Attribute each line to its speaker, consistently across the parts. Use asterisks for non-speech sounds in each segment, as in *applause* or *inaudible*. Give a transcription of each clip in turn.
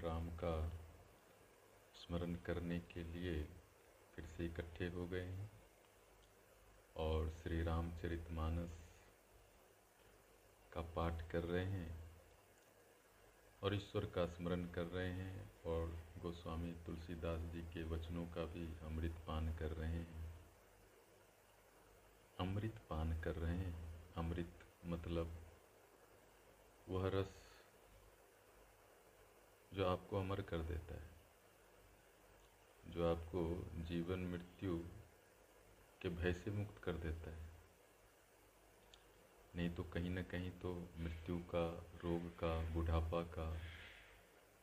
Speaker 1: राम का स्मरण करने के लिए फिर से इकट्ठे हो गए हैं और श्री रामचरित मानस का पाठ कर रहे हैं और ईश्वर का स्मरण कर रहे हैं और गोस्वामी तुलसीदास जी के वचनों का भी अमृत पान कर रहे हैं। अमृत पान कर रहे हैं। अमृत मतलब वह रस जो आपको अमर कर देता है, जो आपको जीवन मृत्यु के भय से मुक्त कर देता है। नहीं तो कहीं ना कहीं तो मृत्यु का, रोग का, बुढ़ापा का,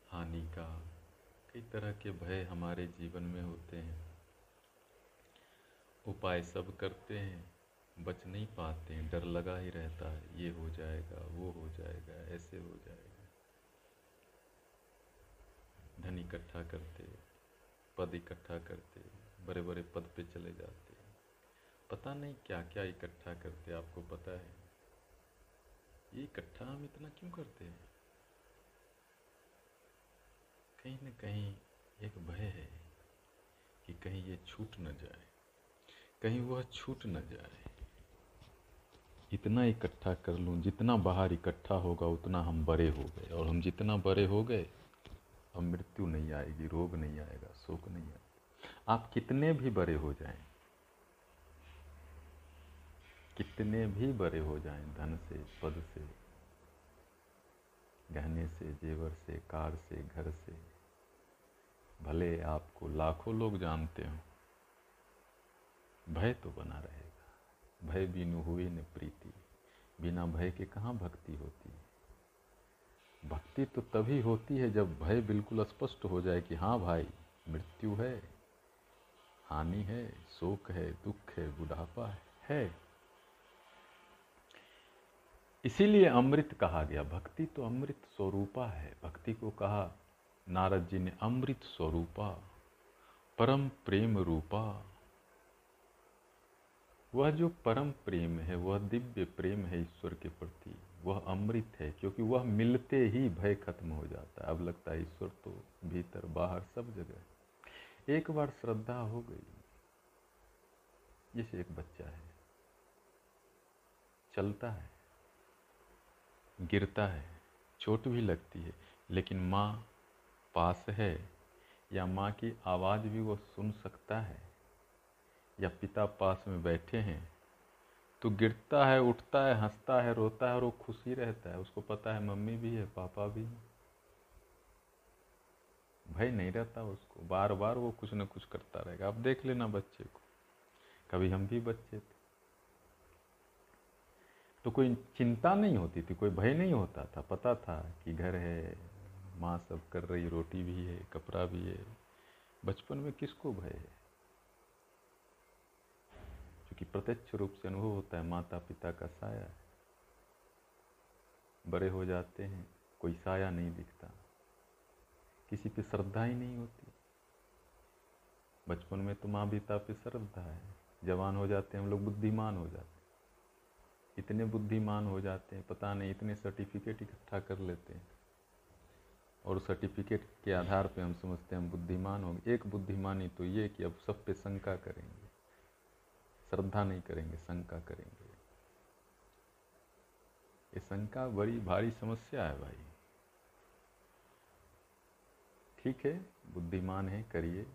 Speaker 1: हानि का, कई तरह के भय हमारे जीवन में होते हैं। उपाय सब करते हैं, बच नहीं पाते हैं, डर लगा ही रहता है, ये हो जाएगा, वो हो जाएगा, ऐसे हो जाएगा धन इकट्ठा करते, पद इकट्ठा करते बड़े बड़े पद पे चले जाते। पता नहीं क्या क्या इकट्ठा करते, आपको पता है? ये इकट्ठा हम इतना क्यों करते हैं? कहीं न कहीं एक भय है कि कहीं ये छूट न जाए, कहीं वह छूट न जाए। इतना इकट्ठा कर लूँ, जितना बाहर इकट्ठा होगा, उतना हम बड़े हो गए। और हम जितना बड़े हो गए अब मृत्यु नहीं आएगी, रोग नहीं आएगा, शोक नहीं आएगा। आप कितने भी बड़े हो जाएँ, कितने भी बड़े हो जाएँ, धन से, पद से, गहने से, जेवर से, कार से, घर से, भले आपको लाखों लोग जानते हो, भय तो बना रहेगा। भय बिनु हुए न प्रीति, बिना भय के कहाँ भक्ति होती है? भक्ति तो तभी होती है जब भय बिल्कुल स्पष्ट हो जाए कि हाँ भाई, मृत्यु है, हानि है, शोक है, दुख है, बुढ़ापा है। इसीलिए अमृत कहा गया। भक्ति तो अमृत स्वरूपा है। भक्ति को कहा, नारद जी ने, अमृत स्वरूपा, परम प्रेम रूपा। वह जो परम प्रेम है, वह दिव्य प्रेम है ईश्वर के प्रति। वह अमृत है, क्योंकि वह मिलते ही भय खत्म हो जाता है। अब लगता है ईश्वर तो भीतर, बाहर सब जगह एक बार श्रद्धा हो गई। जैसे एक बच्चा है। चलता है। गिरता है। चोट भी लगती है। लेकिन माँ पास है, या माँ की आवाज़ भी वो सुन सकता है, या पिता पास में बैठे हैं तो गिरता है, उठता है, हंसता है, रोता है और वो खुशी रहता है। उसको पता है मम्मी भी है, पापा भी है। भय नहीं रहता उसको। बार बार वो कुछ ना कुछ करता रहेगा। आप देख लेना बच्चे को। कभी हम भी बच्चे थे। तो कोई चिंता नहीं होती थी, कोई भय नहीं होता था। पता था कि घर है, माँ सब कर रही, रोटी भी है, कपड़ा भी है। बचपन में किसको भय है? क्योंकि प्रत्यक्ष रूप से अनुभव होता है माता पिता का साया। बड़े हो जाते हैं, कोई साया नहीं दिखता। किसी पे श्रद्धा ही नहीं होती। बचपन में तो माँ पिता पे श्रद्धा है। जवान हो जाते हैं, हम लोग बुद्धिमान हो जाते हैं। इतने बुद्धिमान हो जाते हैं, पता नहीं, इतने सर्टिफिकेट इकट्ठा कर लेते हैं। और सर्टिफिकेट के आधार पे हम समझते हैं, हम बुद्धिमान होंगे। एक बुद्धिमानी तो ये कि अब सब पे शंका करेंगे। श्रद्धा नहीं करेंगे, शंका करेंगे। ये शंका बड़ी भारी समस्या है भाई। ठीक है, बुद्धिमान है, करिए।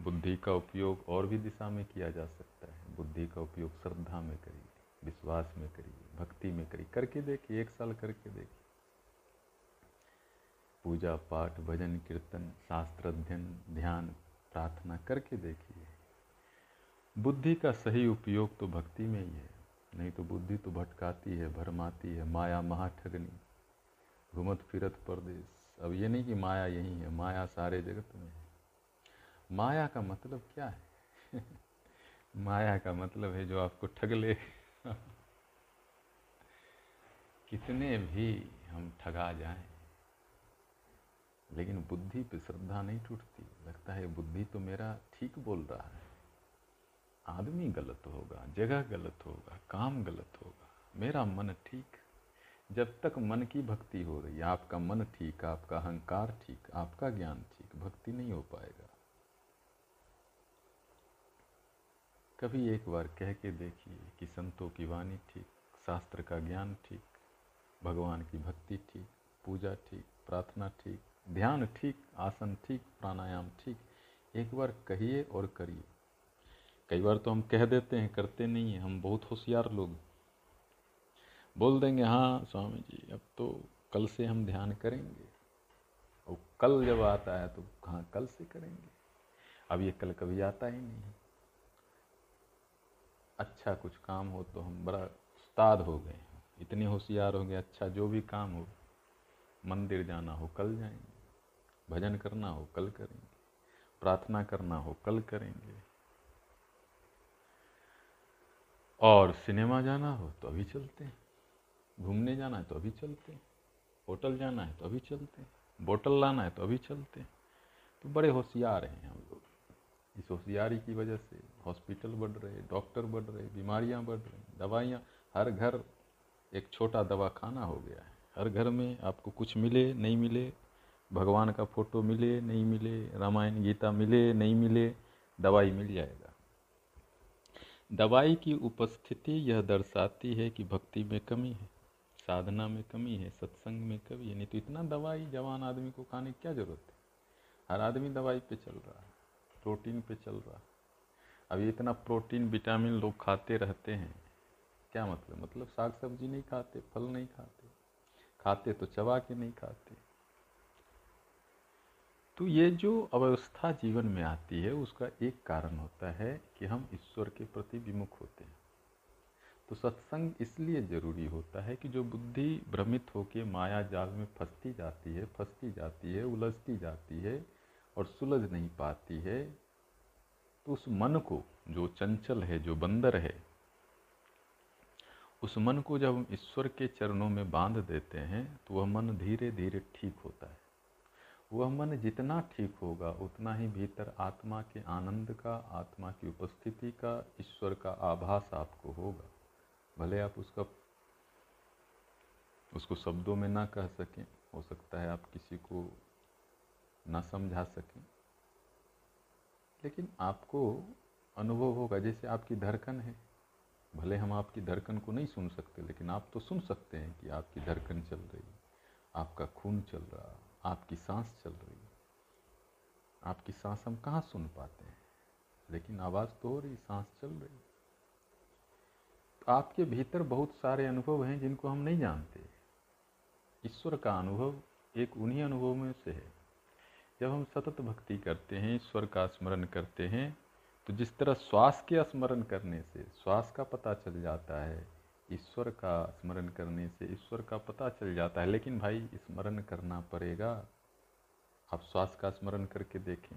Speaker 1: बुद्धि का उपयोग और भी दिशा में किया जा सकता है। बुद्धि का उपयोग श्रद्धा में करिए, विश्वास में करिए, भक्ति में करिए, करके देखिए, एक साल करके देखिए। पूजा पाठ, भजन, कीर्तन, शास्त्र, अध्ययन, ध्यान, प्रार्थना करके देखिए। बुद्धि का सही उपयोग तो भक्ति में ही है। नहीं तो बुद्धि तो भटकाती है, भरमाती है, माया महाठगनी। घुमत फिरत परदेश अब ये नहीं कि माया यही है, माया सारे जगत में है। माया का मतलब क्या है? *laughs* माया का मतलब है जो आपको ठग ले *laughs* कितने भी हम ठगा जाएँ, लेकिन बुद्धि पे श्रद्धा नहीं टूटती। लगता है बुद्धि तो मेरा ठीक बोल रहा है। आदमी गलत होगा, जगह गलत होगा, काम गलत होगा। मेरा मन ठीक जब तक मन की भक्ति हो रही है, आपका मन ठीक, आपका अहंकार ठीक, आपका ज्ञान ठीक, भक्ति नहीं हो पाएगा। कभी एक बार कह के देखिए कि संतों की वाणी ठीक, शास्त्र का ज्ञान ठीक, भगवान की भक्ति ठीक, पूजा ठीक, प्रार्थना ठीक, ध्यान ठीक, आसन ठीक, प्राणायाम ठीक, एक बार कहिए और करिए। कई बार तो हम कह देते हैं, करते नहीं हैं, हम बहुत होशियार लोग बोल देंगे हाँ स्वामी जी, अब तो कल से हम ध्यान करेंगे। और कल जब आता है तो हाँ कल से करेंगे? अब ये कल कभी आता ही नहीं है। अच्छा कुछ काम हो तो हम बड़ा उस्ताद हो गए इतने होशियार हो गए अच्छा जो भी काम हो, मंदिर जाना हो, कल जाएँगे। भजन करना हो, कल करेंगे। प्रार्थना करना हो, कल करेंगे। और सिनेमा जाना हो तो अभी चलते हैं। घूमने जाना है तो अभी चलते हैं। होटल जाना है तो अभी चलते हैं। बोतल लाना है तो अभी चलते हैं। तो बड़े होशियार हैं हम लोग। इस होशियारी की वजह से हॉस्पिटल बढ़ रहे, डॉक्टर बढ़ रहे, बीमारियाँ बढ़ रही दवाइयाँ, हर घर एक छोटा दवा खाना हो गया है। हर घर में आपको कुछ मिले, नहीं मिले, भगवान का फ़ोटो मिले, नहीं मिले, रामायण, गीता मिले, नहीं मिले, दवाई मिल जाएगा। दवाई की उपस्थिति यह दर्शाती है कि भक्ति में कमी है, साधना में कमी है, सत्संग में कमी है। नहीं तो इतना दवाई जवान आदमी को खाने की क्या ज़रूरत है? हर आदमी दवाई पे चल रहा है, प्रोटीन पे चल रहा है। अब इतना प्रोटीन, विटामिन लोग खाते रहते हैं, क्या मतलब? मतलब साग सब्ज़ी नहीं खाते, फल नहीं खाते खाते तो चबा के नहीं खाते। तो ये जो अवस्था जीवन में आती है, उसका एक कारण होता है कि हम ईश्वर के प्रति विमुख होते हैं। तो सत्संग इसलिए ज़रूरी होता है कि जो बुद्धि भ्रमित होकर माया जाल में फंसती जाती है, फंसती जाती है, उलझती जाती है और सुलझ नहीं पाती है तो उस मन को, जो चंचल है, जो बंदर है, उस मन को जब हम ईश्वर के चरणों में बाँध देते हैं तो वह मन धीरे धीरे ठीक होता है। वह मन जितना ठीक होगा, उतना ही भीतर आत्मा के आनंद का, आत्मा की उपस्थिति का, ईश्वर का आभास आपको होगा। भले आप उसका, उसको शब्दों में ना कह सकें, हो सकता है आप किसी को ना समझा सकें। लेकिन आपको अनुभव होगा, जैसे आपकी धड़कन है। भले हम आपकी धड़कन को नहीं सुन सकते, लेकिन आप तो सुन सकते हैं कि आपकी धड़कन चल रही आपका खून चल रहा आपकी सांस चल रही है। आपकी सांस हम कहाँ सुन पाते हैं? लेकिन आवाज़ तो हो रही सांस चल रही तो आपके भीतर बहुत सारे अनुभव हैं जिनको हम नहीं जानते। ईश्वर का अनुभव एक उन्हीं अनुभव में से है। जब हम सतत भक्ति करते हैं, ईश्वर का स्मरण करते हैं तो जिस तरह श्वास के स्मरण करने से श्वास का पता चल जाता है ईश्वर का स्मरण करने से ईश्वर का पता चल जाता है। लेकिन भाई, स्मरण करना पड़ेगा। आप श्वास का स्मरण करके देखें।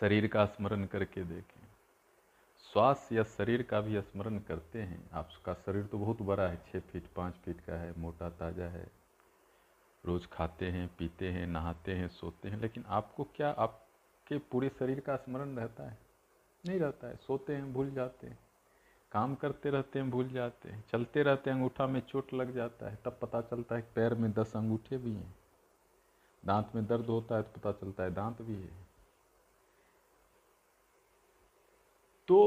Speaker 1: शरीर का स्मरण करके देखें। श्वास या शरीर का भी स्मरण करते हैं। आपका शरीर तो बहुत बड़ा है छः फीट, पाँच फीट का है, मोटा ताज़ा है। रोज़ खाते हैं, पीते हैं, नहाते हैं, सोते हैं। लेकिन आपको क्या, आपके पूरे शरीर का स्मरण रहता है? नहीं रहता है। सोते हैं, भूल जाते हैं। काम करते रहते हैं, भूल जाते हैं। चलते रहते हैं, अंगूठा में चोट लग जाता है, तब पता चलता है पैर में दस अंगूठे भी हैं। दांत में दर्द होता है तो पता चलता है दांत भी है। तो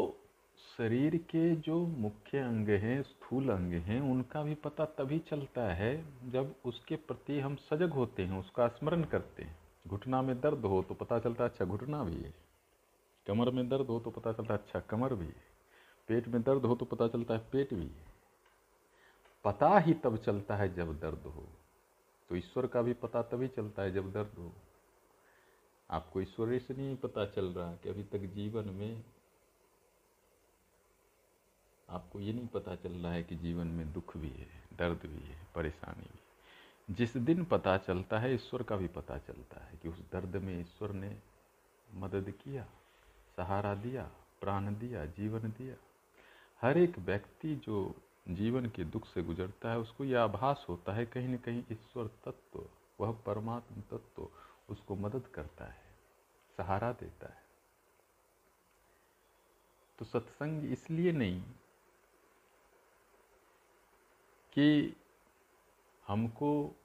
Speaker 1: शरीर के जो मुख्य अंग हैं, स्थूल अंग हैं, उनका भी पता तभी चलता है जब उसके प्रति हम सजग होते हैं, उसका स्मरण करते हैं। घुटना में दर्द हो तो पता चलता है अच्छा घुटना भी है। कमर में दर्द हो तो पता चलता है अच्छा कमर भी है। पेट में दर्द हो तो पता चलता है पेट भी है। पता ही तब चलता है जब दर्द हो। तो ईश्वर का भी पता तभी चलता है जब दर्द हो। आपको ईश्वर से नहीं पता चल रहा कि अभी तक जीवन में आपको ये नहीं पता चल रहा है कि जीवन में दुख भी है, दर्द भी है, परेशानी भी जिस दिन पता चलता है, ईश्वर का भी पता चलता है कि उस दर्द में ईश्वर ने मदद किया, सहारा दिया, प्राण दिया, जीवन दिया। हर एक व्यक्ति जो जीवन के दुख से गुजरता है, उसको यह आभास होता है, कहीं न कहीं ईश्वर तत्व, वह परमात्म तत्व उसको मदद करता है, सहारा देता है। तो सत्संग इसलिए नहीं कि हमको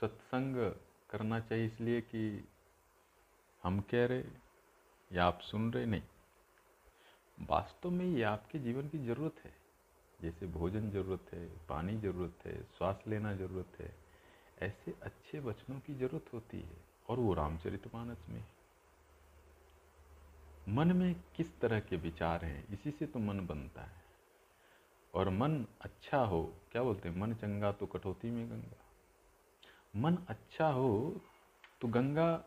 Speaker 1: सत्संग करना चाहिए इसलिए कि हम कह रहे या आप सुन रहे, नहीं। वास्तव में ये आपके जीवन की ज़रूरत है। जैसे भोजन ज़रूरत है, पानी ज़रूरत है, श्वास लेना ज़रूरत है, ऐसे अच्छे वचनों की ज़रूरत होती है, और वो रामचरितमानस में। है मन में किस तरह के विचार हैं, इसी से तो मन बनता है। और मन अच्छा हो, क्या बोलते हैं, मन चंगा तो कटौती में गंगा। मन अच्छा हो तो गंगा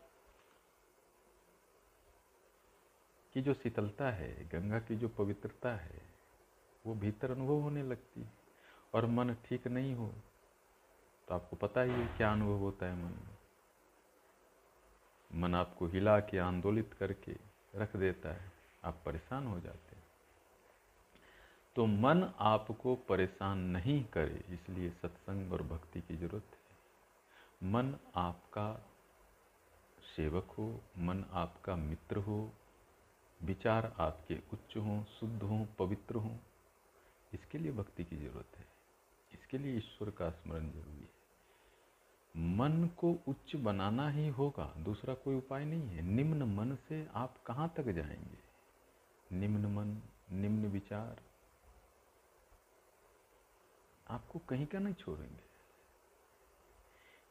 Speaker 1: की जो शीतलता है, गंगा की जो पवित्रता है, वो भीतर अनुभव होने लगती है। और मन ठीक नहीं हो तो आपको पता ही है क्या अनुभव होता है मन में। मन आपको हिला के, आंदोलित करके रख देता है। आप परेशान हो जाते हैं। तो मन आपको परेशान नहीं करे, इसलिए सत्संग और भक्ति की ज़रूरत है। मन आपका सेवक हो, मन आपका मित्र हो विचार आपके उच्च हों, शुद्ध हों, पवित्र हों। इसके लिए भक्ति की ज़रूरत है। इसके लिए ईश्वर का स्मरण ज़रूरी है। मन को उच्च बनाना ही होगा, दूसरा कोई उपाय नहीं है। निम्न मन से आप कहाँ तक जाएँगे? निम्न मन, निम्न विचार। आपको कहीं का नहीं छोड़ेंगे।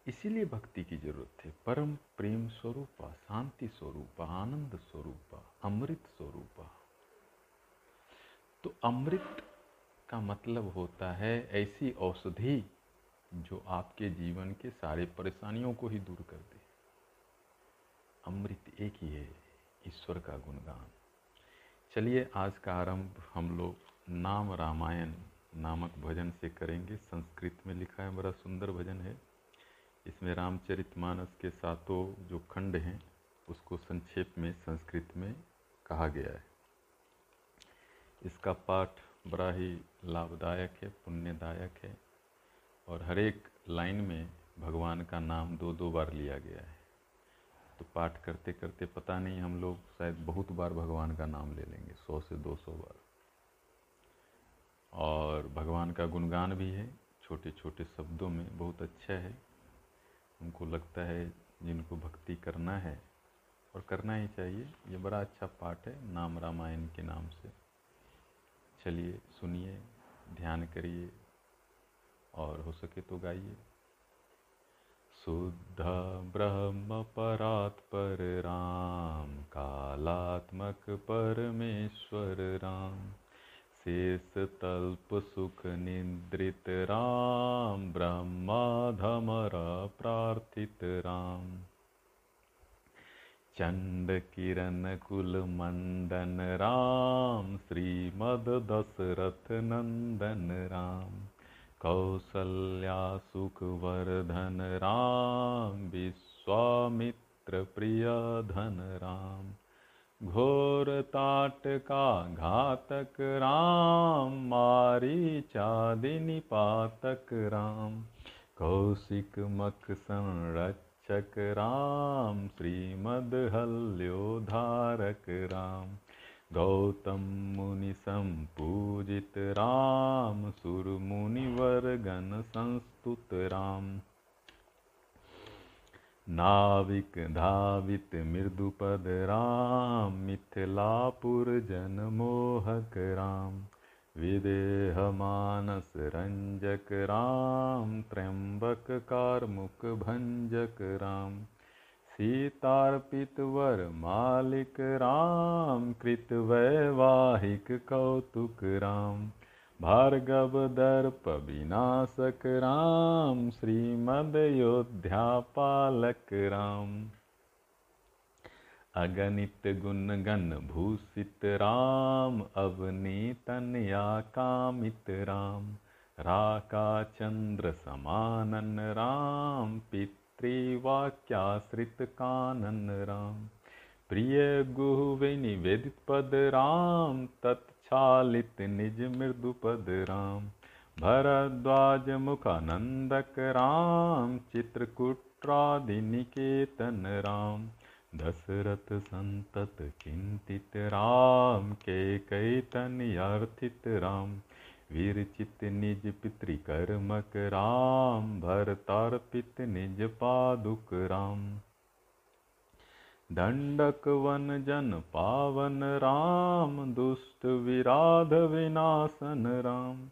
Speaker 1: इसीलिए भक्ति की ज़रूरत है परम प्रेम स्वरूपा, शांति स्वरूपा, आनंद स्वरूपा, अमृत स्वरूपा। तो अमृत का मतलब होता है ऐसी औषधि जो आपके जीवन के सारे परेशानियों को ही दूर कर दे। अमृत एक ही है, ईश्वर का गुणगान। चलिए, आज का आरंभ हम लोग नाम रामायण नामक भजन से करेंगे। संस्कृत में लिखा है, बड़ा सुंदर भजन है। इसमें रामचरितमानस के सातों जो खंड हैं, उसको संक्षेप में, संस्कृत में कहा गया है। इसका पाठ बड़ा ही लाभदायक है, पुण्यदायक है और हर एक लाइन में भगवान का नाम दो दो बार लिया गया है। तो पाठ करते करते पता नहीं, हम लोग शायद बहुत बार भगवान का नाम ले लेंगे, सौ से दो सौ बार। और भगवान का गुणगान भी है छोटे छोटे शब्दों में बहुत अच्छा है। हमको लगता है जिनको भक्ति करना है और करना ही चाहिए। ये बड़ा अच्छा पाठ है, नाम रामायण के नाम से। चलिए सुनिए, ध्यान करिए और हो सके तो गाइए। शुद्ध ब्रह्म परात पर राम, कालात्मक परमेश्वर राम। शेष तल्प सुख निद्रित राम ब्रह्माधमर प्रार्थित राम चंड किरण कुल मंदन राम श्रीमद दशरथ नंदन राम कौसल्या सुखवर्धन राम विश्वामित्र प्रिय धन राम घोरताटका घातक राम मारीचादिनिपातक राम। कौशिकमख संरक्षक राम श्रीमद् राम। गौतम मुनि सम्पूजित राम सुरमुनिवरगण संस्तुत राम। नाविक धावित मृदुपद राम मिथिलापुर जन मोहक राम। विदेह मानस रंजक राम त्र्यंबक कारमुक भंजक राम। सीतार्पित वर मालिक राम कृत वैवाहिक कौतुक राम भार्गवदर्पविनाशक भार्गवदर्पविनाशकराम श्रीमदयोध्यापालकराम। अगणितगुणगणभूषितराम अवनीतनयाकामितराम राकाचन्द्रसमाननराम भूषित राम अवनीतनया कामित राम राकाचन्द्र समानन राम पितृवाक्याश्रित कानन राम प्रिय प्रियगुहविनिवेदितपद राम तत् तत्छालित निज मृदु पद राम। भरद्वाज मुखानंदक राम। चित्रकूट्रादि निकेतन राम। दशरथ संतत चिंतित राम। के कई तन अर्थित राम। वीर चित निज पितृकर्मक राम। भरतार्पित निज पादुक राम। दंडक वन जन पावन राम, दुष्ट विराध विनाशन राम।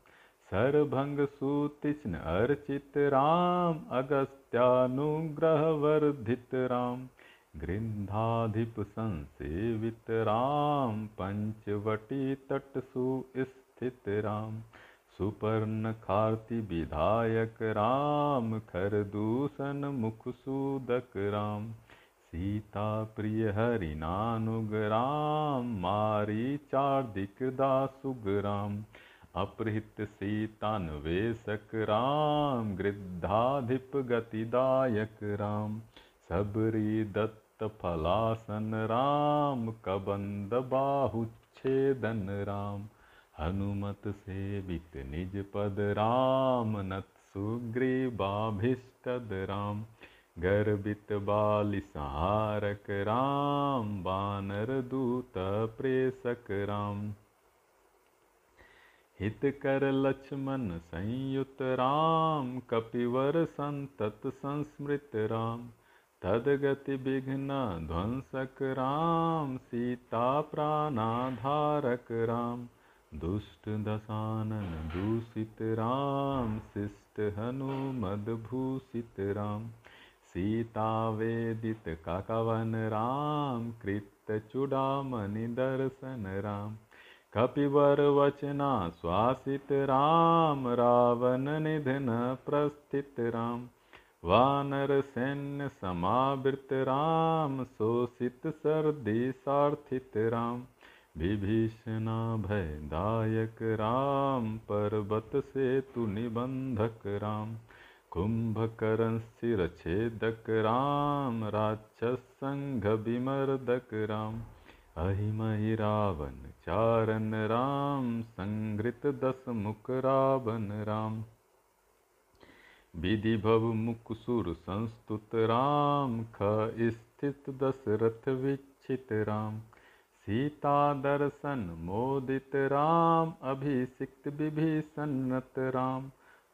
Speaker 1: सरभंग सुतिष्ण अर्चित राम, अगस्त्यानुग्रह वर्धित राम। गृंधाधिप संसेवित राम, पंचवटी तट सुस्थित राम। सुपर्ण खार्ति विधायक राम, खरदूषण मुख सूदक राम। सीता प्रिय हरि राम, मारी चार्दिक दासुग राम। अपहृत सीतान्वेषक राम, गृद्धाधिप गतिदायक राम। सबरी दत्त फलासन राम, कबंद बाहुच्छेदन राम। हनुमत सेवित निज पद राम नत सुग्रीवाभिष्टद राम। गर्भित बाल सहारक राम, बानर दूत प्रेसक राम। हित कर लक्ष्मण संयुत राम, कपिवर संतत संस्मृत राम। तदगति विघ्न ध्वंसक राम, सीता प्राणाधारक राम। दुष्ट दशानन दूषित राम, शिष्ट हनुमद भूषित राम। सीता वेदित काकवन राम कृत चुड़ामणि दर्शन राम। कपिवर वचना स्वासित राम, रावण निधन प्रस्थित राम। वानर सैन्य समावृत राम, शोषित सर्दी सार्थित राम। विभीषणा भयदायक राम, पर्वत से तु निबंधक राम। कुंभकर्ण सिर छेदक राम राक्षस संघ विमर्दक राम। अहिमहि रावण चारण राम संगृत दस मुख रावण राम। विधि भव मुकुसुर संस्तुत राम, ख स्थित दशरथ विक्षित राम। सीता दर्शन मोदित राम, अभिषिक्त विभीषणत राम।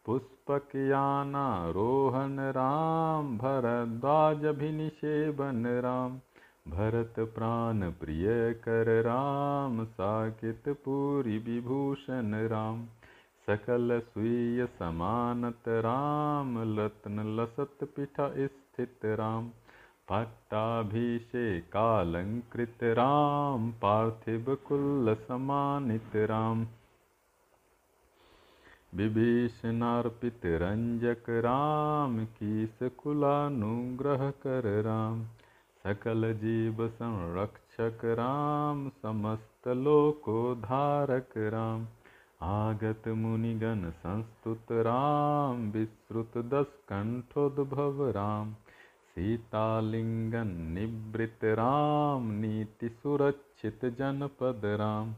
Speaker 1: पुष्पक याना रोहन राम, भरद्वाज अभिनिषेवन राम, भरत प्राण प्रिय कर राम, साकित पूरी विभूषण राम, सकल स्वीय समानत राम, लतन लसत पिठ स्थित राम, पट्टाभिषेकालंकृत राम, पार्थिव कुल समानित राम। विभीषणार्पित रंजक राम कीस कुलानुग्रह कर राम। सकल जीव संरक्षक राम, समस्त लोको धारक राम। आगत मुनिगण संस्तुत राम विश्रुत दस कंठोद्भव राम। सीतालिंगन निवृत राम, नीति सुरक्षित जनपद राम।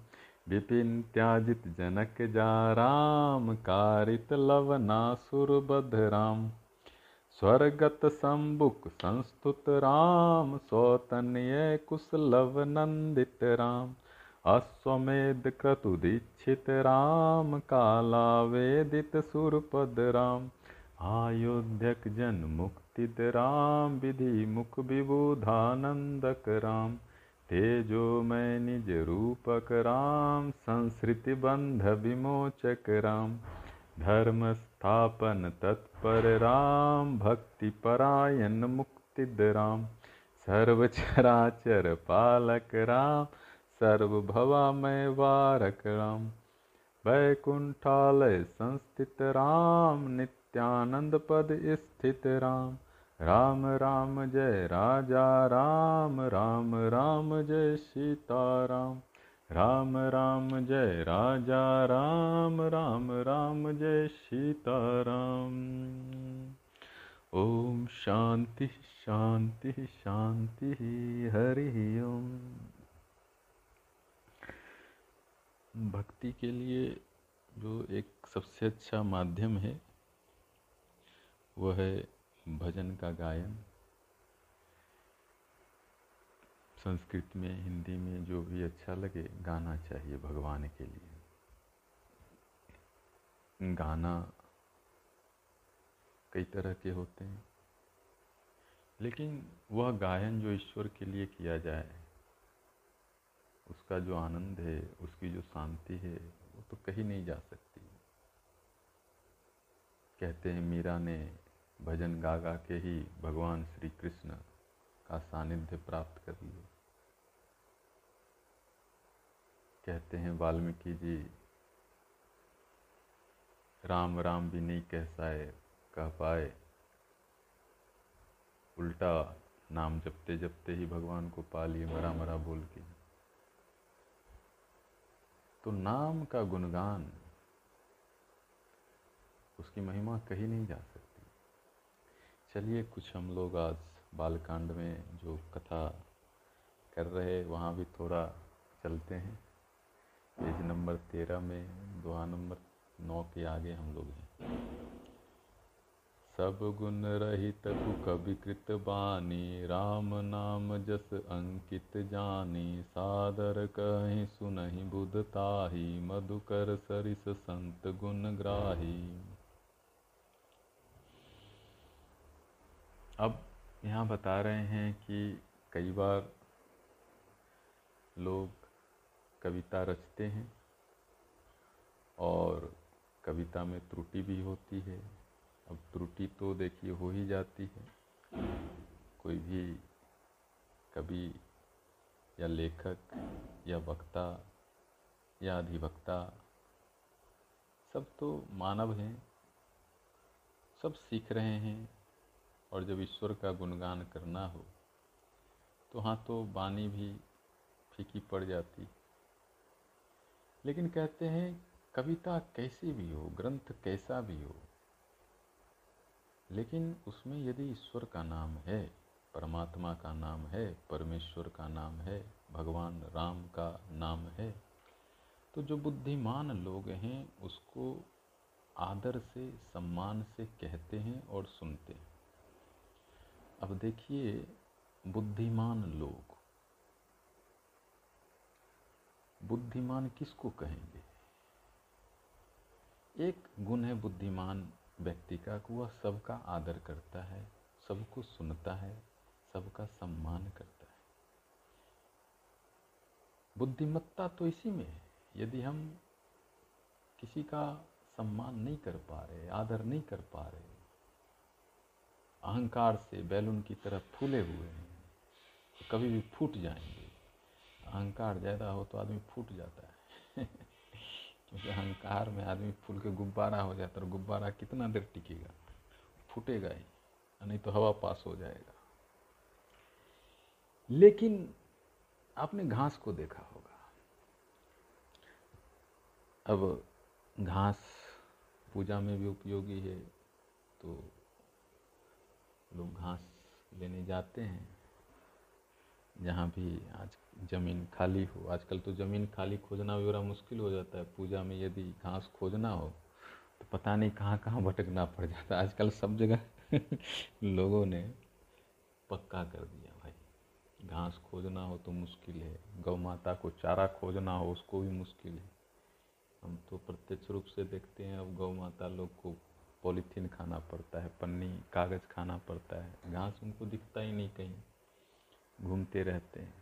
Speaker 1: विपिन त्याजित जनक जा राम, कारित लवनासुरबध राम। स्वर्गत संबुक संस्तुत राम, सौतन्य कुशलव नंदित राम। अश्वमेध क्रतुदीक्षित राम काला वेदित सुरपद राम। आयोध्यक जन मुक्तिद राम विधि मुख विबुधानंदक राम। तेजो मैं निज रूपक राम, संस्कृति बंध विमोचक राम। धर्म स्थापन तत्पर राम, भक्ति परायण मुक्तिद राम। सर्वचराचर पालक राम सर्वभवामय वारक राम। वैकुंठालय संस्थित राम, नित्यानंद पद स्थित राम। राम राम जय राजा, राम राम राम जय सीता राम राम राम जय राजा, राम राम राम जय सीता राम ओम शांति शांति शांति, हरि ओम। भक्ति के लिए जो एक सबसे अच्छा माध्यम है वह है भजन का गायन। संस्कृत में, हिंदी में जो भी अच्छा लगे, गाना चाहिए भगवान के लिए। गाना कई तरह के होते हैं। लेकिन वह गायन जो ईश्वर के लिए किया जाए, उसका जो आनंद है, उसकी जो शांति है, वो तो कहीं नहीं जा सकती। कहते हैं, मीरा ने भजन गा गा के ही भगवान श्री कृष्ण का सानिध्य प्राप्त कर लिए। कहते हैं, वाल्मीकि जी, राम राम भी नहीं कह पाए कह पाए। उल्टा नाम जपते जपते ही भगवान को पा लिए, मरा मरा बोल के। तो नाम का गुणगान, उसकी महिमा कहीं नहीं जा सकती। चलिए, कुछ हम लोग आज बालकांड में जो कथा कर रहे वहाँ भी थोड़ा चलते हैं। पेज नंबर तेरह में, दोहा नंबर नौ के आगे हम लोग हैं। सब गुण रहित कवि कृत बानी, राम नाम जस अंकित जानी, सादर कहीं सुनहि बुध ताही, मधुकर सरिस संत गुण ग्राही। अब यहाँ बता रहे हैं कि कई बार लोग कविता रचते हैं और कविता में त्रुटि भी होती है। अब त्रुटि तो देखिए हो ही जाती है। कोई भी कवि या लेखक या वक्ता या अधिवक्ता, सब तो मानव हैं, सब सीख रहे हैं। और जब ईश्वर का गुणगान करना हो तो हाँ तो वाणी भी फीकी पड़ जाती। लेकिन कहते हैं, कविता कैसी भी हो, ग्रंथ कैसा भी हो, लेकिन उसमें यदि ईश्वर का नाम है, परमात्मा का नाम है, परमेश्वर का नाम है, भगवान राम का नाम है तो जो बुद्धिमान लोग हैं, उसको आदर से, सम्मान से कहते हैं और सुनते हैं। अब देखिए, बुद्धिमान लोग। बुद्धिमान किसको कहेंगे? एक गुण है बुद्धिमान व्यक्ति का कि वह सबका आदर करता है, सबको सुनता है, सबका सम्मान करता है। बुद्धिमत्ता तो इसी में है। यदि हम किसी का सम्मान नहीं कर पा रहे, आदर नहीं कर पा रहे अहंकार से बैलून की तरह फूले हुए हैं तो कभी भी फूट जाएँगे। अहंकार ज़्यादा हो तो आदमी फूट जाता है। *laughs* क्योंकि अहंकार में आदमी फूल के गुब्बारा हो जाता है गुब्बारा कितना देर टिकेगा? फूटेगा ही नहीं तो हवा पास हो जाएगा। लेकिन आपने घास को देखा होगा। अब घास पूजा में भी उपयोगी है तो लोग घास लेने जाते हैं, जहाँ भी आज ज़मीन खाली हो। आजकल तो ज़मीन खाली खोजना भी बड़ा मुश्किल हो जाता है। पूजा में यदि घास खोजना हो तो पता नहीं कहाँ कहाँ भटकना पड़ जाता है। आजकल सब जगह *laughs* लोगों ने पक्का कर दिया भाई। घास खोजना हो तो मुश्किल है। गौ माता को चारा खोजना हो, उसको भी मुश्किल है। हम तो प्रत्यक्ष रूप से देखते हैं, अब गौ माता लोग को पॉलीथीन खाना पड़ता है, पन्नी, कागज़ खाना पड़ता है, घास उनको दिखता ही नहीं कहीं। घूमते रहते हैं।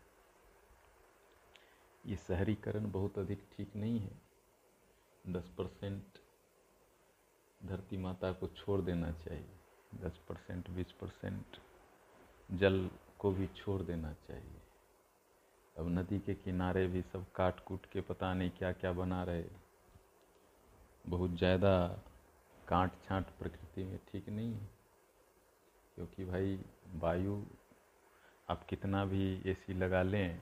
Speaker 1: ये शहरीकरण बहुत अधिक ठीक नहीं है। दस परसेंट धरती माता को छोड़ देना चाहिए। दस परसेंट, बीस परसेंट जल को भी छोड़ देना चाहिए। अब नदी के किनारे भी सब काट कूट के पता नहीं क्या क्या बना रहे। बहुत ज़्यादा काट छांट प्रकृति में ठीक नहीं है। क्योंकि भाई, वायु आप कितना भी एसी लगा लें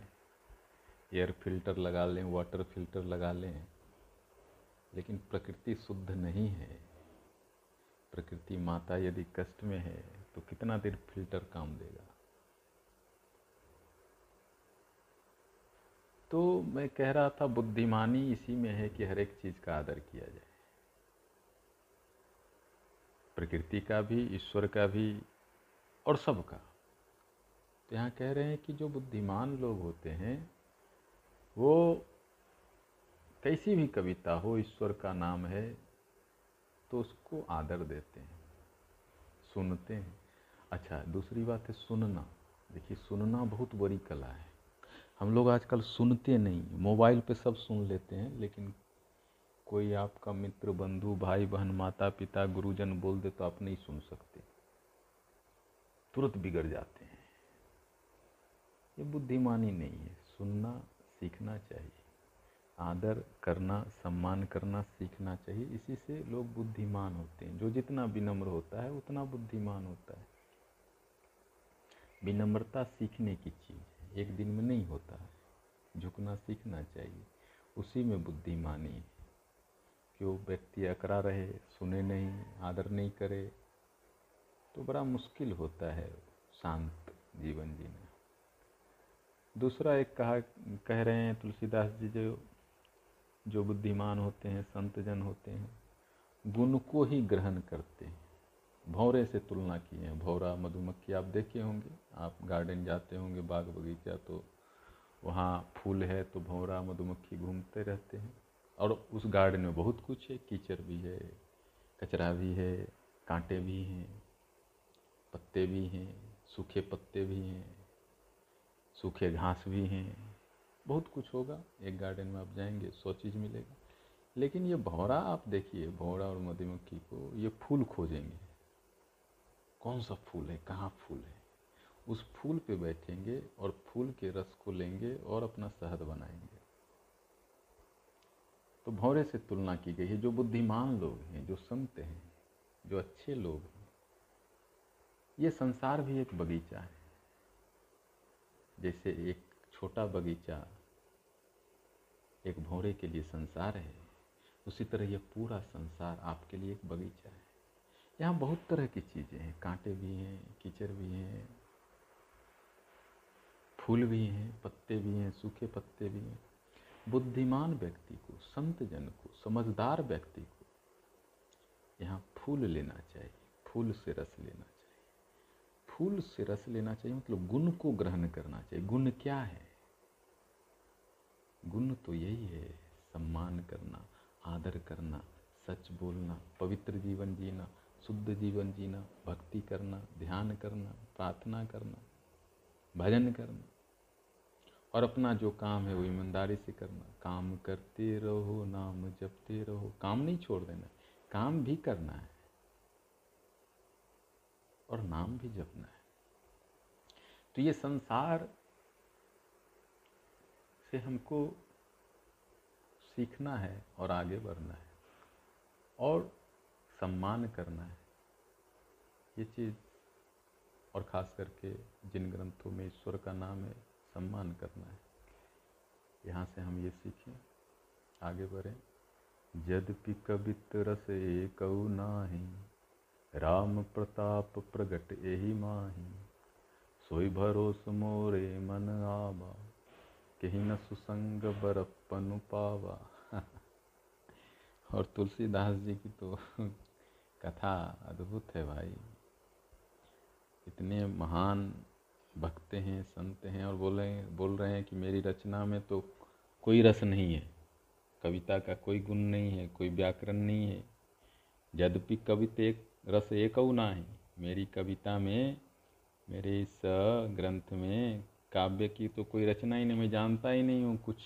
Speaker 1: एयर फ़िल्टर लगा लें वाटर फ़िल्टर लगा लें, लेकिन प्रकृति शुद्ध नहीं है। प्रकृति माता यदि कष्ट में है तो कितना देर फ़िल्टर काम देगा? तो मैं कह रहा था, बुद्धिमानी इसी में है कि हर एक चीज़ का आदर किया जाए। प्रकृति का भी, ईश्वर का भी और सबका। तो यहाँ कह रहे हैं कि जो बुद्धिमान लोग होते हैं, वो कैसी भी कविता हो, ईश्वर का नाम है तो उसको आदर देते हैं, सुनते हैं। अच्छा दूसरी बात है सुनना। देखिए, सुनना बहुत बड़ी कला है। हम लोग आजकल सुनते नहीं, मोबाइल पे सब सुन लेते हैं, लेकिन कोई आपका मित्र, बंधु, भाई, बहन, माता, पिता, गुरुजन बोल दे तो आप नहीं सुन सकते। तुरंत बिगड़ जाते हैं। ये बुद्धिमानी नहीं है। सुनना, सीखना चाहिए। आदर करना, सम्मान करना, सीखना चाहिए। इसी से लोग बुद्धिमान होते हैं। जो जितना विनम्र होता है, उतना बुद्धिमान होता है। विनम्रता सीखने की चीज़ है। एक दिन में नहीं होता। है झुकना, सीखना चाहिए। उसी में बुद्धिमानी है। वो व्यक्ति अकड़ा रहे, सुने नहीं, आदर नहीं करे तो बड़ा मुश्किल होता है शांत जीवन जीना। दूसरा एक कहा, कह रहे हैं तुलसीदास जी जो जो बुद्धिमान होते हैं संत जन होते हैं, गुण को ही ग्रहण करते हैं। भौरे से तुलना किए हैं। भौरा, मधुमक्खी, आप देखे होंगे, आप गार्डन जाते होंगे, बाग बगीचा तो वहाँ फूल है तो भौरा, मधुमक्खी घूमते रहते हैं। और उस गार्डन में बहुत कुछ है। कीचड़ भी है, कचरा भी है, कांटे भी हैं, पत्ते भी हैं, सूखे पत्ते भी हैं, सूखे घास भी हैं। बहुत कुछ होगा। एक गार्डन में आप जाएँगे, सौ चीज़ मिलेगा। लेकिन ये भौरा आप देखिए भौरा और मधुमक्खी को ये फूल खोजेंगे। कौन सा फूल है? कहाँ फूल है? उस फूल पे बैठेंगे और फूल के रस को लेंगे और अपना शहद बनाएँगे। तो भौरे से तुलना की गई है। जो बुद्धिमान लोग हैं, जो संत हैं, जो अच्छे लोग हैं, ये संसार भी एक बगीचा है। जैसे एक छोटा बगीचा एक भौरे के लिए संसार है, उसी तरह ये पूरा संसार आपके लिए एक बगीचा है। यहाँ बहुत तरह की चीज़ें हैं। कांटे भी हैं, कीचड़ भी हैं, फूल भी हैं, पत्ते भी हैं, सूखे पत्ते भी हैं। बुद्धिमान व्यक्ति को संत जन को, समझदार व्यक्ति को यहाँ फूल लेना चाहिए, फूल से रस लेना चाहिए। फूल से रस लेना चाहिए मतलब गुण को ग्रहण करना चाहिए। गुण क्या है? गुण तो यही है, सम्मान करना, आदर करना, सच बोलना, पवित्र जीवन जीना, शुद्ध जीवन जीना, भक्ति करना, ध्यान करना, प्रार्थना करना, भजन करना। और अपना जो काम है वो ईमानदारी से करना। काम करते रहो, नाम जपते रहो। काम नहीं छोड़ देना, काम भी करना है। और नाम भी जपना है। तो ये संसार से हमको सीखना है और आगे बढ़ना है और सम्मान करना है। ये चीज़ और ख़ास करके जिन ग्रंथों में ईश्वर का नाम है सम्मान करना है। यहाँ से हम ये सीखें, आगे बढ़ें। यद्यपि कवित रस एक नाही, राम प्रताप प्रगट यही माही, सोई भरोस मोरे मन आवा, कहीं न सुसंग बरपनु पावा। *laughs* और तुलसीदास जी की तो *laughs* कथा अद्भुत है भाई। इतने महान भक्त हैं, संत हैं और बोले, बोल रहे हैं कि मेरी रचना में तो कोई रस नहीं है। कविता का कोई गुण नहीं है, कोई व्याकरण नहीं है। यद्यपि कविता एक, रस एक ना है, मेरी कविता में, मेरे इस ग्रंथ में काव्य की तो कोई रचना ही नहीं, मैं जानता ही नहीं हूँ कुछ।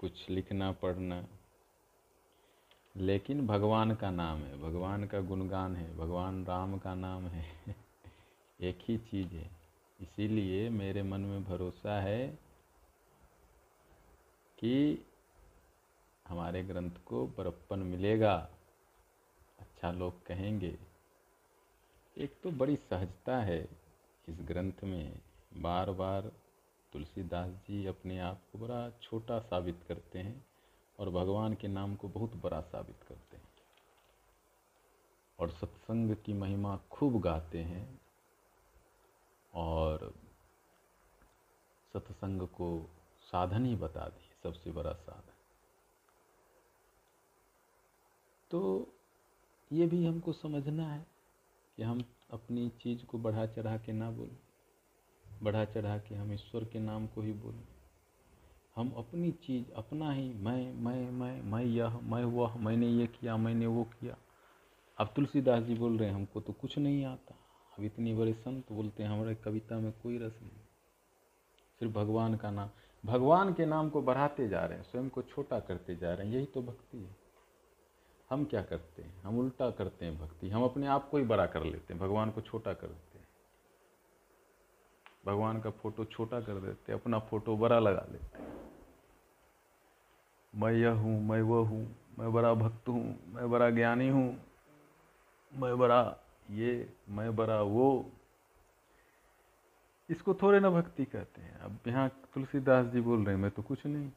Speaker 1: कुछ लिखना, पढ़ना। लेकिन भगवान का नाम है, भगवान का गुणगान है, भगवान राम का नाम है। *laughs* एक ही चीज़ है। इसीलिए मेरे मन में भरोसा है कि हमारे ग्रंथ को बरप्पन मिलेगा। अच्छा लोग कहेंगे। एक तो बड़ी सहजता है इस ग्रंथ में। बार बार तुलसीदास जी अपने आप को बड़ा छोटा साबित करते हैं और भगवान के नाम को बहुत बड़ा साबित करते हैं। और सत्संग की महिमा खूब गाते हैं। और सत्संग को साधन ही बता दिए, सबसे बड़ा साधन। तो ये भी हमको समझना है कि हम अपनी चीज़ को बढ़ा चढ़ा के ना बोलें, बढ़ा चढ़ा के हम ईश्वर के नाम को ही बोलें। हम अपनी चीज़, अपना ही, मैं मैं मैं मैं यह, मैं वह, मैंने ये किया, मैंने वो किया। अब तुलसीदास जी बोल रहे हैं, हमको तो कुछ नहीं आता। अब इतनी बड़े संत बोलते हैं, हमारे कविता में कोई रस नहीं। सिर्फ़ भगवान का नाम, भगवान के नाम को बढ़ाते जा रहे हैं, स्वयं को छोटा करते जा रहे हैं, यही तो भक्ति है। हम क्या करते हैं? हम उल्टा करते हैं भक्ति, हम अपने आप को ही बड़ा कर लेते हैं, भगवान को छोटा कर देते हैं। भगवान का फ़ोटो छोटा कर देते हैं, अपना फ़ोटो बड़ा लगा लेते हैं। मैं यह हूँ, मैं वह हूँ, मैं बड़ा भक्त हूँ, मैं बड़ा ज्ञानी हूँ, मैं बड़ा ये मैं बड़ा वो। इसको थोड़े ना भक्ति कहते हैं। अब यहाँ तुलसीदास जी बोल रहे हैं, मैं तो कुछ नहीं।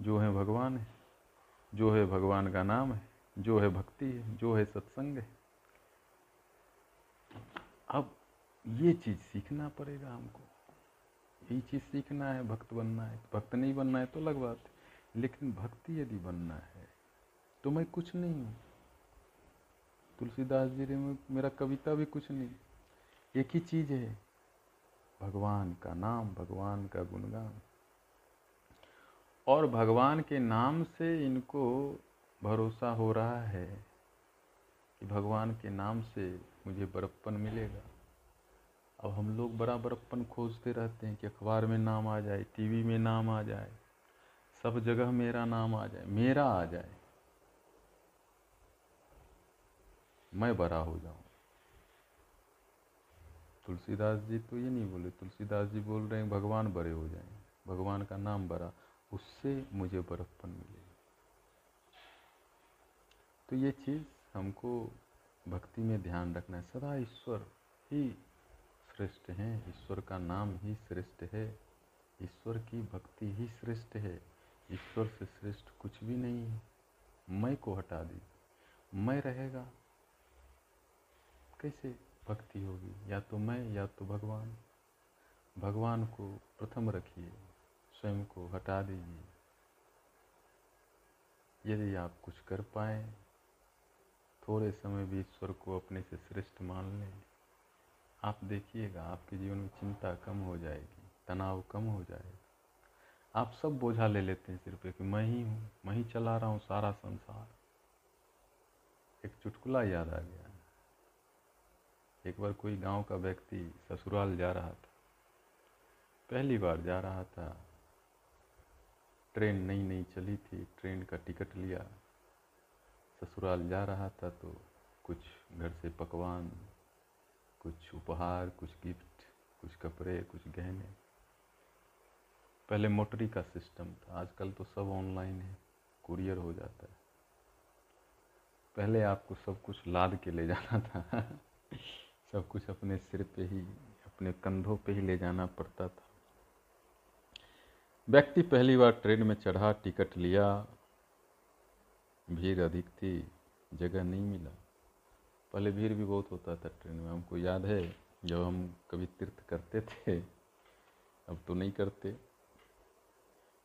Speaker 1: जो है भगवान है, जो है भगवान का नाम है, जो है भक्ति है, जो है सत्संग है। अब ये चीज़ सीखना पड़ेगा हमको। यही चीज़ सीखना है, भक्त बनना है। भक्त नहीं बनना है तो अलग बात है। लेकिन भक्ति यदि बनना है तो मैं कुछ नहीं हूँ। तुलसीदास जी में मेरा कविता भी कुछ नहीं। एक ही चीज़ है, भगवान का नाम, भगवान का गुणगान। और भगवान के नाम से इनको भरोसा हो रहा है कि भगवान के नाम से मुझे बड़प्पन मिलेगा। अब हम लोग बड़ा बड़प्पन खोजते रहते हैं कि अखबार में नाम आ जाए, टीवी में नाम आ जाए, सब जगह मेरा नाम आ जाए, मेरा आ जाए। मैं बड़ा हो जाऊँ। तुलसीदास जी तो ये नहीं बोले, तुलसीदास जी बोल रहे हैं, भगवान बड़े हो जाएँ। भगवान का नाम बड़ा, उससे मुझे बड़प्पन मिलेगा तो ये चीज़ हमको भक्ति में ध्यान रखना है। सदा ईश्वर ही श्रेष्ठ हैं, ईश्वर का नाम ही श्रेष्ठ है, ईश्वर की भक्ति ही श्रेष्ठ है। ईश्वर से श्रेष्ठ कुछ भी नहीं है। मैं को हटा दी मैं रहेगा कैसे भक्ति होगी? या तो मैं, या तो भगवान। भगवान को प्रथम रखिए, स्वयं को हटा दीजिए। यदि आप कुछ कर पाए, थोड़े समय भी ईश्वर को अपने से श्रेष्ठ मान लें। आप देखिएगा, आपके जीवन में चिंता कम हो जाएगी, तनाव कम हो जाएगा। आप सब बोझा ले लेते हैं सिर्फ़ कि मैं ही हूँ, मैं ही चला रहा हूँ सारा संसार। एक चुटकुला याद आ गया। एक बार कोई गाँव का व्यक्ति ससुराल जा रहा था। पहली बार जा रहा था। ट्रेन नई नई चली थी, ट्रेन का टिकट लिया। ससुराल जा रहा था तो कुछ घर से पकवान, कुछ उपहार, कुछ गिफ्ट, कुछ कपड़े, कुछ गहने। पहले मोटरी का सिस्टम था। आजकल तो सब ऑनलाइन है। कुरियर हो जाता है। पहले आपको सब कुछ लाद के ले जाना था। *laughs* सब कुछ अपने सिर पे ही, अपने कंधों पे ही ले जाना पड़ता था। व्यक्ति पहली बार ट्रेन में चढ़ा, टिकट लिया, भीड़ अधिक थी, जगह नहीं मिला। पहले भीड़ भी बहुत होता था ट्रेन में। हमको याद है, जब हम कभी तीर्थ करते थे, अब तो नहीं करते।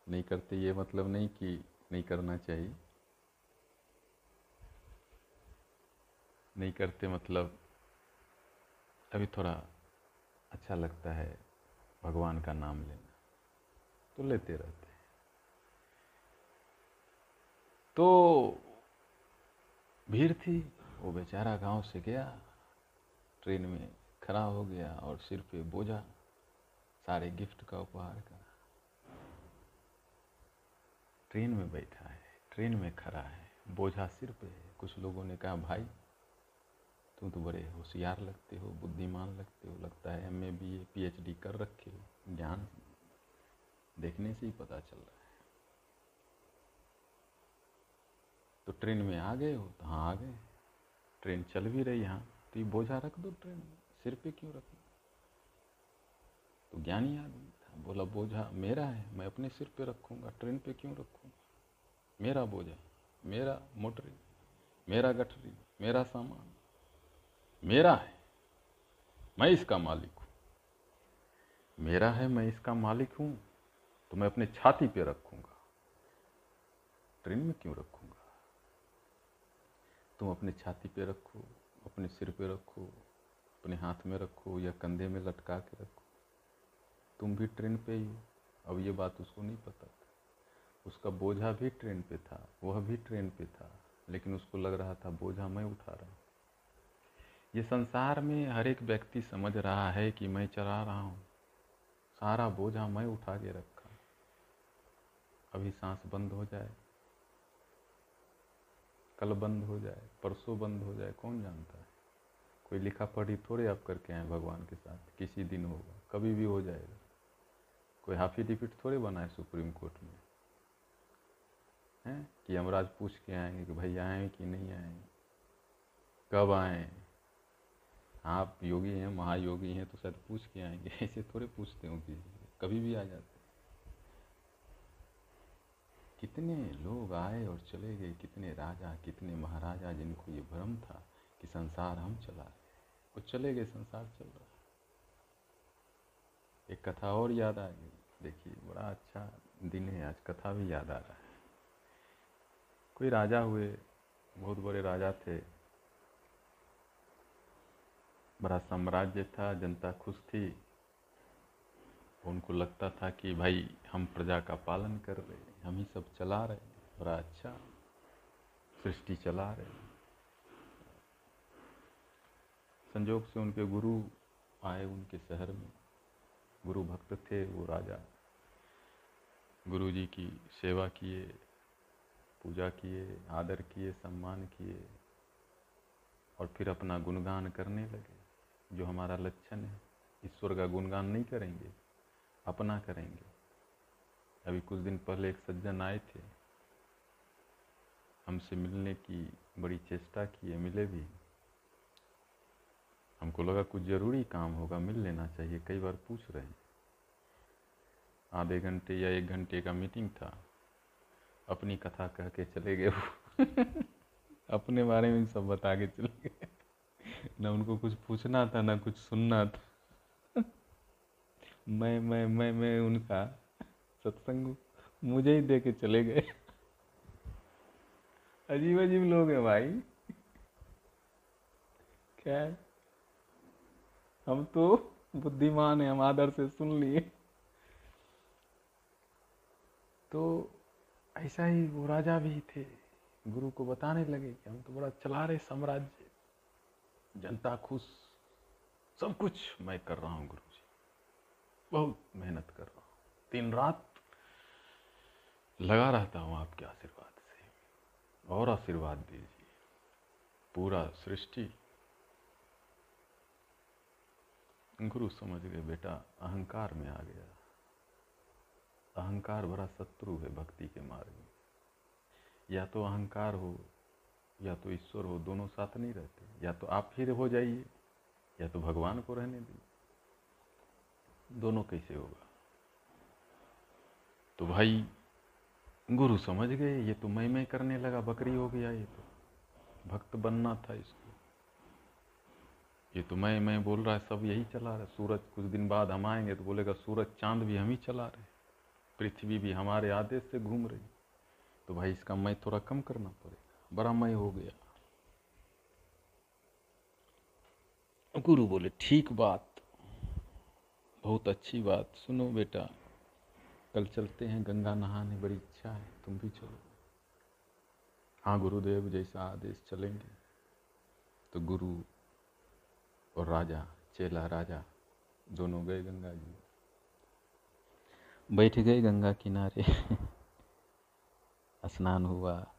Speaker 1: नहीं करते ये मतलब नहीं कि नहीं करना चाहिए। नहीं करते मतलब अभी थोड़ा अच्छा लगता है भगवान का नाम लेना। तो लेते रहते हैं। तो भीड़ थी, वो बेचारा गाँव से गया, ट्रेन में खड़ा हो गया और सिर पे बोझा, सारे गिफ्ट का उपहार का। ट्रेन में बैठा है, ट्रेन में खड़ा है, बोझा सिर पे है। कुछ लोगों ने कहा, भाई तुम तो बड़े होशियार लगते हो, बुद्धिमान लगते हो, लगता है M A B A P H D कर रखे हो, ज्ञान देखने से ही पता चल रहा है। तो ट्रेन में आ गए हो तो हाँ आ गए। ट्रेन चल भी रही यहाँ तो ये बोझा रख दो ट्रेन में, सिर पे क्यों रखो तो ज्ञानी आदमी था, बोला, बोझा मेरा है, मैं अपने सिर पे रखूँगा, ट्रेन पे क्यों रखूँगा? मेरा बोझा मेरा मोटरी मेरा गठरी, मेरा सामान मेरा है, मैं इसका मालिक हूँ। मेरा है, मैं इसका मालिक हूँ तो मैं अपने छाती पे रखूँगा। ट्रेन में क्यों रखूँगा? तुम अपने छाती पे रखो, अपने सिर पे रखो, अपने हाथ में रखो या कंधे में लटका के रखो। तुम भी ट्रेन पे ही हो। अब ये बात उसको नहीं पता उसका बोझा भी ट्रेन पे था, वह भी ट्रेन पे था, लेकिन उसको लग रहा था, बोझा मैं उठा रहा हूँ। ये संसार में हर एक व्यक्ति समझ रहा है कि मैं चला रहा हूँ। सारा बोझा मैं उठा के रखा। अभी सांस बंद हो जाए, कल बंद हो जाए, परसों बंद हो जाए, कौन जानता है? कोई लिखा पढ़ी थोड़े आप करके आए भगवान के साथ, किसी दिन होगा, कभी भी हो जाएगा। कोई हाफी थोड़े बनाए सुप्रीम कोर्ट में। हैं? कि यमराज पूछ के आएँगे कि भाई आए कि नहीं आए? कब आए? आप योगी हैं, महायोगी हैं तो शायद पूछ के आएँगे। *laughs* ऐसे थोड़े पूछते हो कि कभी भी आ जाते कितने लोग आए और चले गए, कितने राजा, कितने महाराजा जिनको ये भ्रम था कि संसार हम चला रहे वो चले गए, संसार चल रहा एक कथा और याद आ गई। देखिए, बड़ा अच्छा दिन है आज। कथा भी याद आ रहा है। कोई राजा हुए, बहुत बड़े राजा थे। बड़ा साम्राज्य था, जनता खुश थी। उनको लगता था कि भाई, हम प्रजा का पालन कर रहे हम ही सब चला रहे बड़ा अच्छा सृष्टि चला रहे संजोग से उनके गुरु आए उनके शहर में। गुरु भक्त थे वो राजा। गुरु जी की सेवा किए, पूजा किए, आदर किए, सम्मान किए और फिर अपना गुणगान करने लगे। जो हमारा लक्षण है ईश्वर का गुणगान नहीं करेंगे, अपना करेंगे। अभी कुछ दिन पहले एक सज्जन आए थे, हमसे मिलने की बड़ी चेष्टा की है, मिले भी। हमको लगा कुछ ज़रूरी काम होगा, मिल लेना चाहिए, कई बार पूछ रहे हैं। आधे घंटे या एक घंटे का मीटिंग था, अपनी कथा कह के चले गए वो। *laughs* अपने बारे में सब बता के चले गए। न उनको कुछ पूछना था, ना कुछ सुनना था। मैं मैं मैं मैं उनका सत्संग मुझे ही दे के चले गए। अजीब अजीब लोग हैं भाई। क्या हम तो बुद्धिमान है, हम आदर से सुन लिए। तो ऐसा ही वो राजा भी थे, गुरु को बताने लगे कि हम तो बड़ा चला रहे साम्राज्य जनता खुश। सब कुछ मैं कर रहा हूँ गुरु जी बहुत मेहनत कर रहा हूँ। दिन रात लगा रहता हूँ आपके आशीर्वाद से। और आशीर्वाद दीजिए। पूरा सृष्टि। गुरु समझ गए, बेटा, अहंकार में आ गया। अहंकार बड़ा शत्रु है भक्ति के मार्ग में। या तो अहंकार हो या तो ईश्वर हो दोनों साथ नहीं रहते, या तो आप ही हो जाइए, या तो भगवान को रहने दीजिए। दोनों कैसे होगा? तो भाई, गुरु समझ गए, ये तो मैं मैं करने लगा, बकरी हो गया ये तो। भक्त बनना था इसको। ये तो मैं मैं बोल रहा है, सब यही चला रहा है। सूरज कुछ दिन बाद हम आएँगे तो बोलेगा, सूरज चाँद भी हम ही चला रहे पृथ्वी भी हमारे आदेश से घूम रही। तो भाई इसका मैं थोड़ा कम करना पड़ेगा। मैं हो गया। गुरु बोले, ठीक बात, बहुत अच्छी बात। सुनो बेटा, कल चलते हैं, गंगा नहाने, बड़ी इच्छा है, तुम भी चलो। हाँ गुरुदेव जैसा आदेश चलेंगे। तो गुरु और राजा, चेला राजा, दोनों गए गंगा जी। बैठ गए गंगा किनारे। *laughs* स्नान हुआ।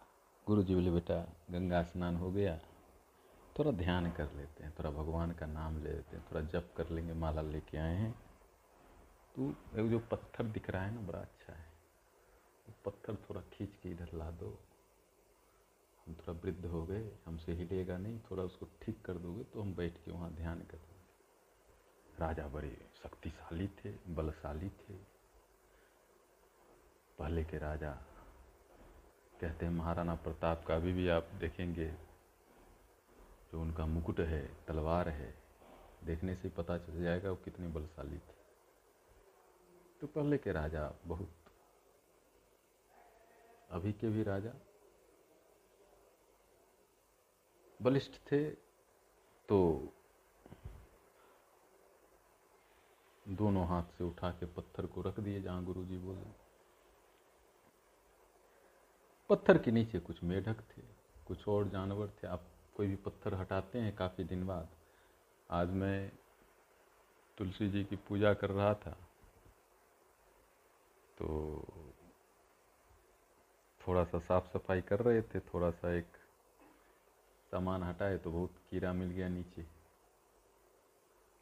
Speaker 1: गुरु जी बोले, बेटा, गंगा स्नान हो गया। थोड़ा ध्यान कर लेते हैं, थोड़ा भगवान का नाम ले लेते हैं, थोड़ा जप कर लेंगे, माला लेके आए हैं। तो एक जो पत्थर दिख रहा है ना, बड़ा अच्छा है। वो पत्थर थोड़ा खींच के इधर ला दो। हम थोड़ा वृद्ध हो गए, हमसे हिलेगा नहीं, थोड़ा उसको ठीक कर दोगे तो हम बैठ के वहाँ ध्यान करेंगे राजा बड़े शक्तिशाली थे, बलशाली थे। पहले के राजा कहते हैं, महाराणा प्रताप का अभी भी आप देखेंगे, जो उनका मुकुट है, तलवार है, देखने से पता चल जाएगा वो कितने बलशाली थे। तो पहले के राजा बहुत, अभी के भी राजा बलिष्ठ थे तो दोनों हाथ से उठा के पत्थर को रख दिए, जहाँ गुरु जी बोले। पत्थर के नीचे कुछ मेढक थे, कुछ और जानवर थे। आप कोई भी पत्थर हटाते हैं काफ़ी दिन बाद। आज मैं तुलसी जी की पूजा कर रहा था। तो थोड़ा सा साफ़ सफ़ाई कर रहे थे थोड़ा सा एक सामान हटाए तो बहुत कीड़ा मिल गया नीचे।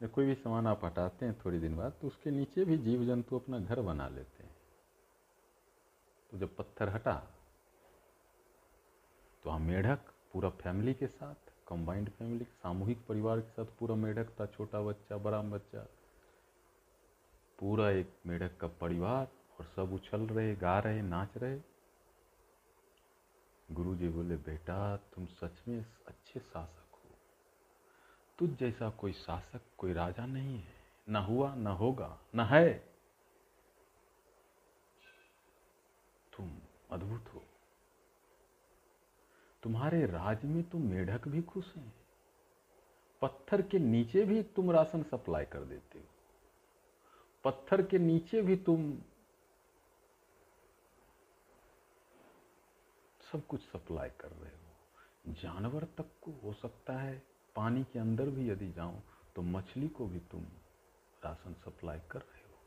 Speaker 1: या कोई भी सामान आप हटाते हैं थोड़ी दिन बाद तो उसके नीचे भी जीव जंतु अपना घर बना लेते हैं। तो जब पत्थर हटा तो हम मेढक, पूरा फैमिली के साथ कंबाइंड फैमिली सामूहिक परिवार के साथ पूरा मेढक था छोटा बच्चा, बड़ा बच्चा, पूरा एक मेढक का परिवार, और सब उछल रहे, गा रहे, नाच रहे। गुरु जी बोले, बेटा, तुम सच में अच्छे शासक हो। तुझ जैसा कोई शासक, कोई राजा नहीं है। न हुआ, न होगा, न है। तुम अद्भुत हो। तुम्हारे राज में तो मेढक भी खुश हैं। पत्थर के नीचे भी तुम राशन सप्लाई कर देते हो। पत्थर के नीचे भी तुम सब कुछ सप्लाई कर रहे हो। जानवर तक को हो सकता है पानी के अंदर भी यदि जाऊँ तो मछली को भी तुम राशन सप्लाई कर रहे हो।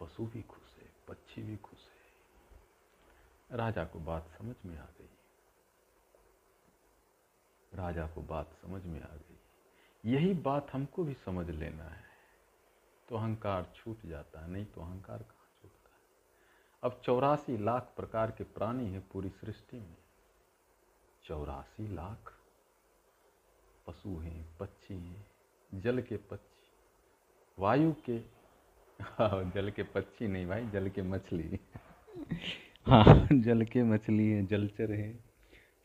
Speaker 1: पशु भी खुश है, पक्षी भी खुश है। राजा को बात समझ में आ गई। राजा को बात समझ में आ गई। यही बात हमको भी समझ लेना है। तो अहंकार छूट जाता है, नहीं तो अहंकार कहाँ छूटता है? अब चौरासी लाख प्रकार के प्राणी हैं पूरी सृष्टि में। चौरासी लाख पशु हैं, पक्षी हैं, जल के पक्षी। वायु के, *laughs* जल के पक्षी नहीं भाई, जल के मछली। हाँ *laughs* जल के मछली हैं जलचर हैं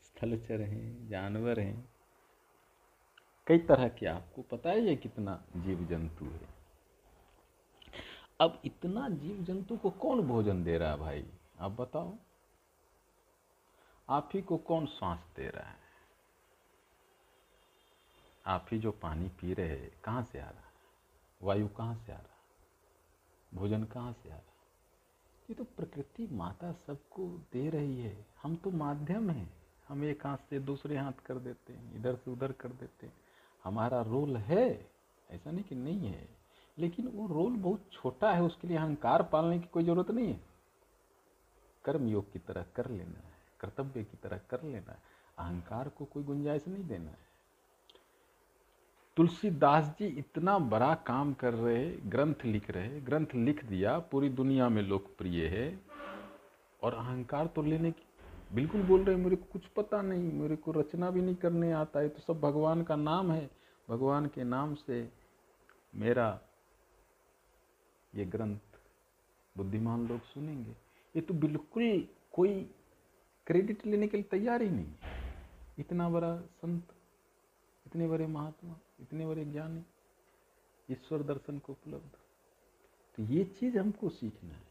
Speaker 1: स्थलचर हैं, जानवर हैं। कई तरह के, आपको पता है ये कितना जीव जंतु है? अब इतना जीव जंतु को कौन भोजन दे रहा है भाई? आप बताओ। आप ही को कौन सांस दे रहा है? आप ही जो पानी पी रहे हैं, कहाँ से आ रहा है? वायु कहाँ से आ रहा है? भोजन कहाँ से आ रहा है? ये तो प्रकृति माता सबको दे रही है। हम तो माध्यम हैं। हम एक हाथ से दूसरे हाथ कर देते हैं, इधर से उधर कर देते हैं। हमारा रोल है, ऐसा नहीं कि नहीं है, लेकिन वो रोल बहुत छोटा है, उसके लिए अहंकार पालने की कोई ज़रूरत नहीं है। कर्म योग की तरह कर लेना है, कर्तव्य की तरह कर लेना है। अहंकार को कोई गुंजाइश नहीं देना है। तुलसीदास जी इतना बड़ा काम कर रहे ग्रंथ लिख रहे ग्रंथ लिख दिया, पूरी दुनिया में लोकप्रिय है। और अहंकार तो लेने की, बिल्कुल बोल रहे मेरे को कुछ पता नहीं, मेरे को रचना भी नहीं करने आता है तो सब भगवान का नाम है। भगवान के नाम से मेरा ये ग्रंथ बुद्धिमान लोग सुनेंगे। ये तो बिल्कुल कोई क्रेडिट लेने के लिए तैयार ही नहीं इतना बड़ा संत, इतने बड़े महात्मा। इतने बड़े ज्ञानी ईश्वर दर्शन को उपलब्ध। तो ये चीज़ हमको सीखना है।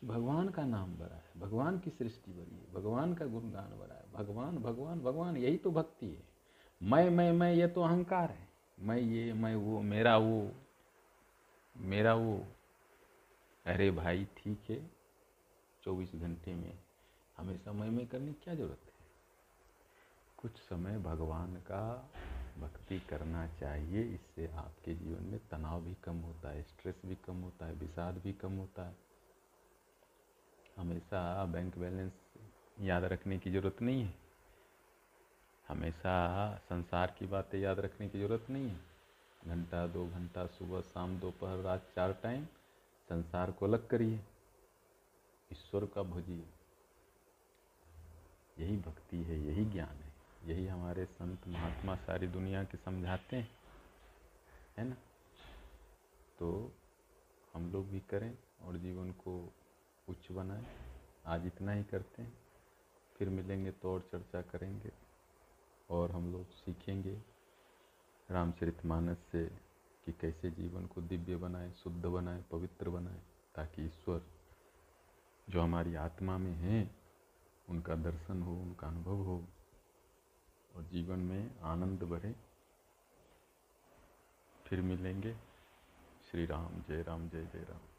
Speaker 1: कि भगवान का नाम बड़ा है, भगवान की सृष्टि बड़ी है, भगवान का गुणगान बड़ा है, भगवान भगवान भगवान, यही तो भक्ति है। मैं मैं मैं, ये तो अहंकार है। मैं ये, मैं वो, मेरा वो मेरा वो। अरे भाई, ठीक है, चौबीस घंटे में हमेशा मैं मैं करने की क्या ज़रूरत है? कुछ समय भगवान का भक्ति करना चाहिए। इससे आपके जीवन में तनाव भी कम होता है स्ट्रेस भी कम होता है, विषाद भी कम होता है। हमेशा बैंक बैलेंस याद रखने की ज़रूरत नहीं है। हमेशा संसार की बातें याद रखने की ज़रूरत नहीं है। घंटा, दो घंटा, सुबह, शाम, दोपहर, रात, चार टाइम संसार को अलग करिए। ईश्वर का भजिए। यही भक्ति है, यही ज्ञान है। यही हमारे संत महात्मा सारी दुनिया के समझाते हैं, है ना? तो हम लोग भी करें और जीवन को उच्च बनाएँ। आज इतना ही करते हैं, फिर मिलेंगे तो और चर्चा करेंगे और हम लोग सीखेंगे रामचरितमानस से कि कैसे जीवन को दिव्य बनाए, शुद्ध बनाए, पवित्र बनाए, ताकि ईश्वर जो हमारी आत्मा में हैं, उनका दर्शन हो, उनका अनुभव हो। और जीवन में आनंद बढ़े। फिर मिलेंगे। श्री राम जय राम जय जय राम।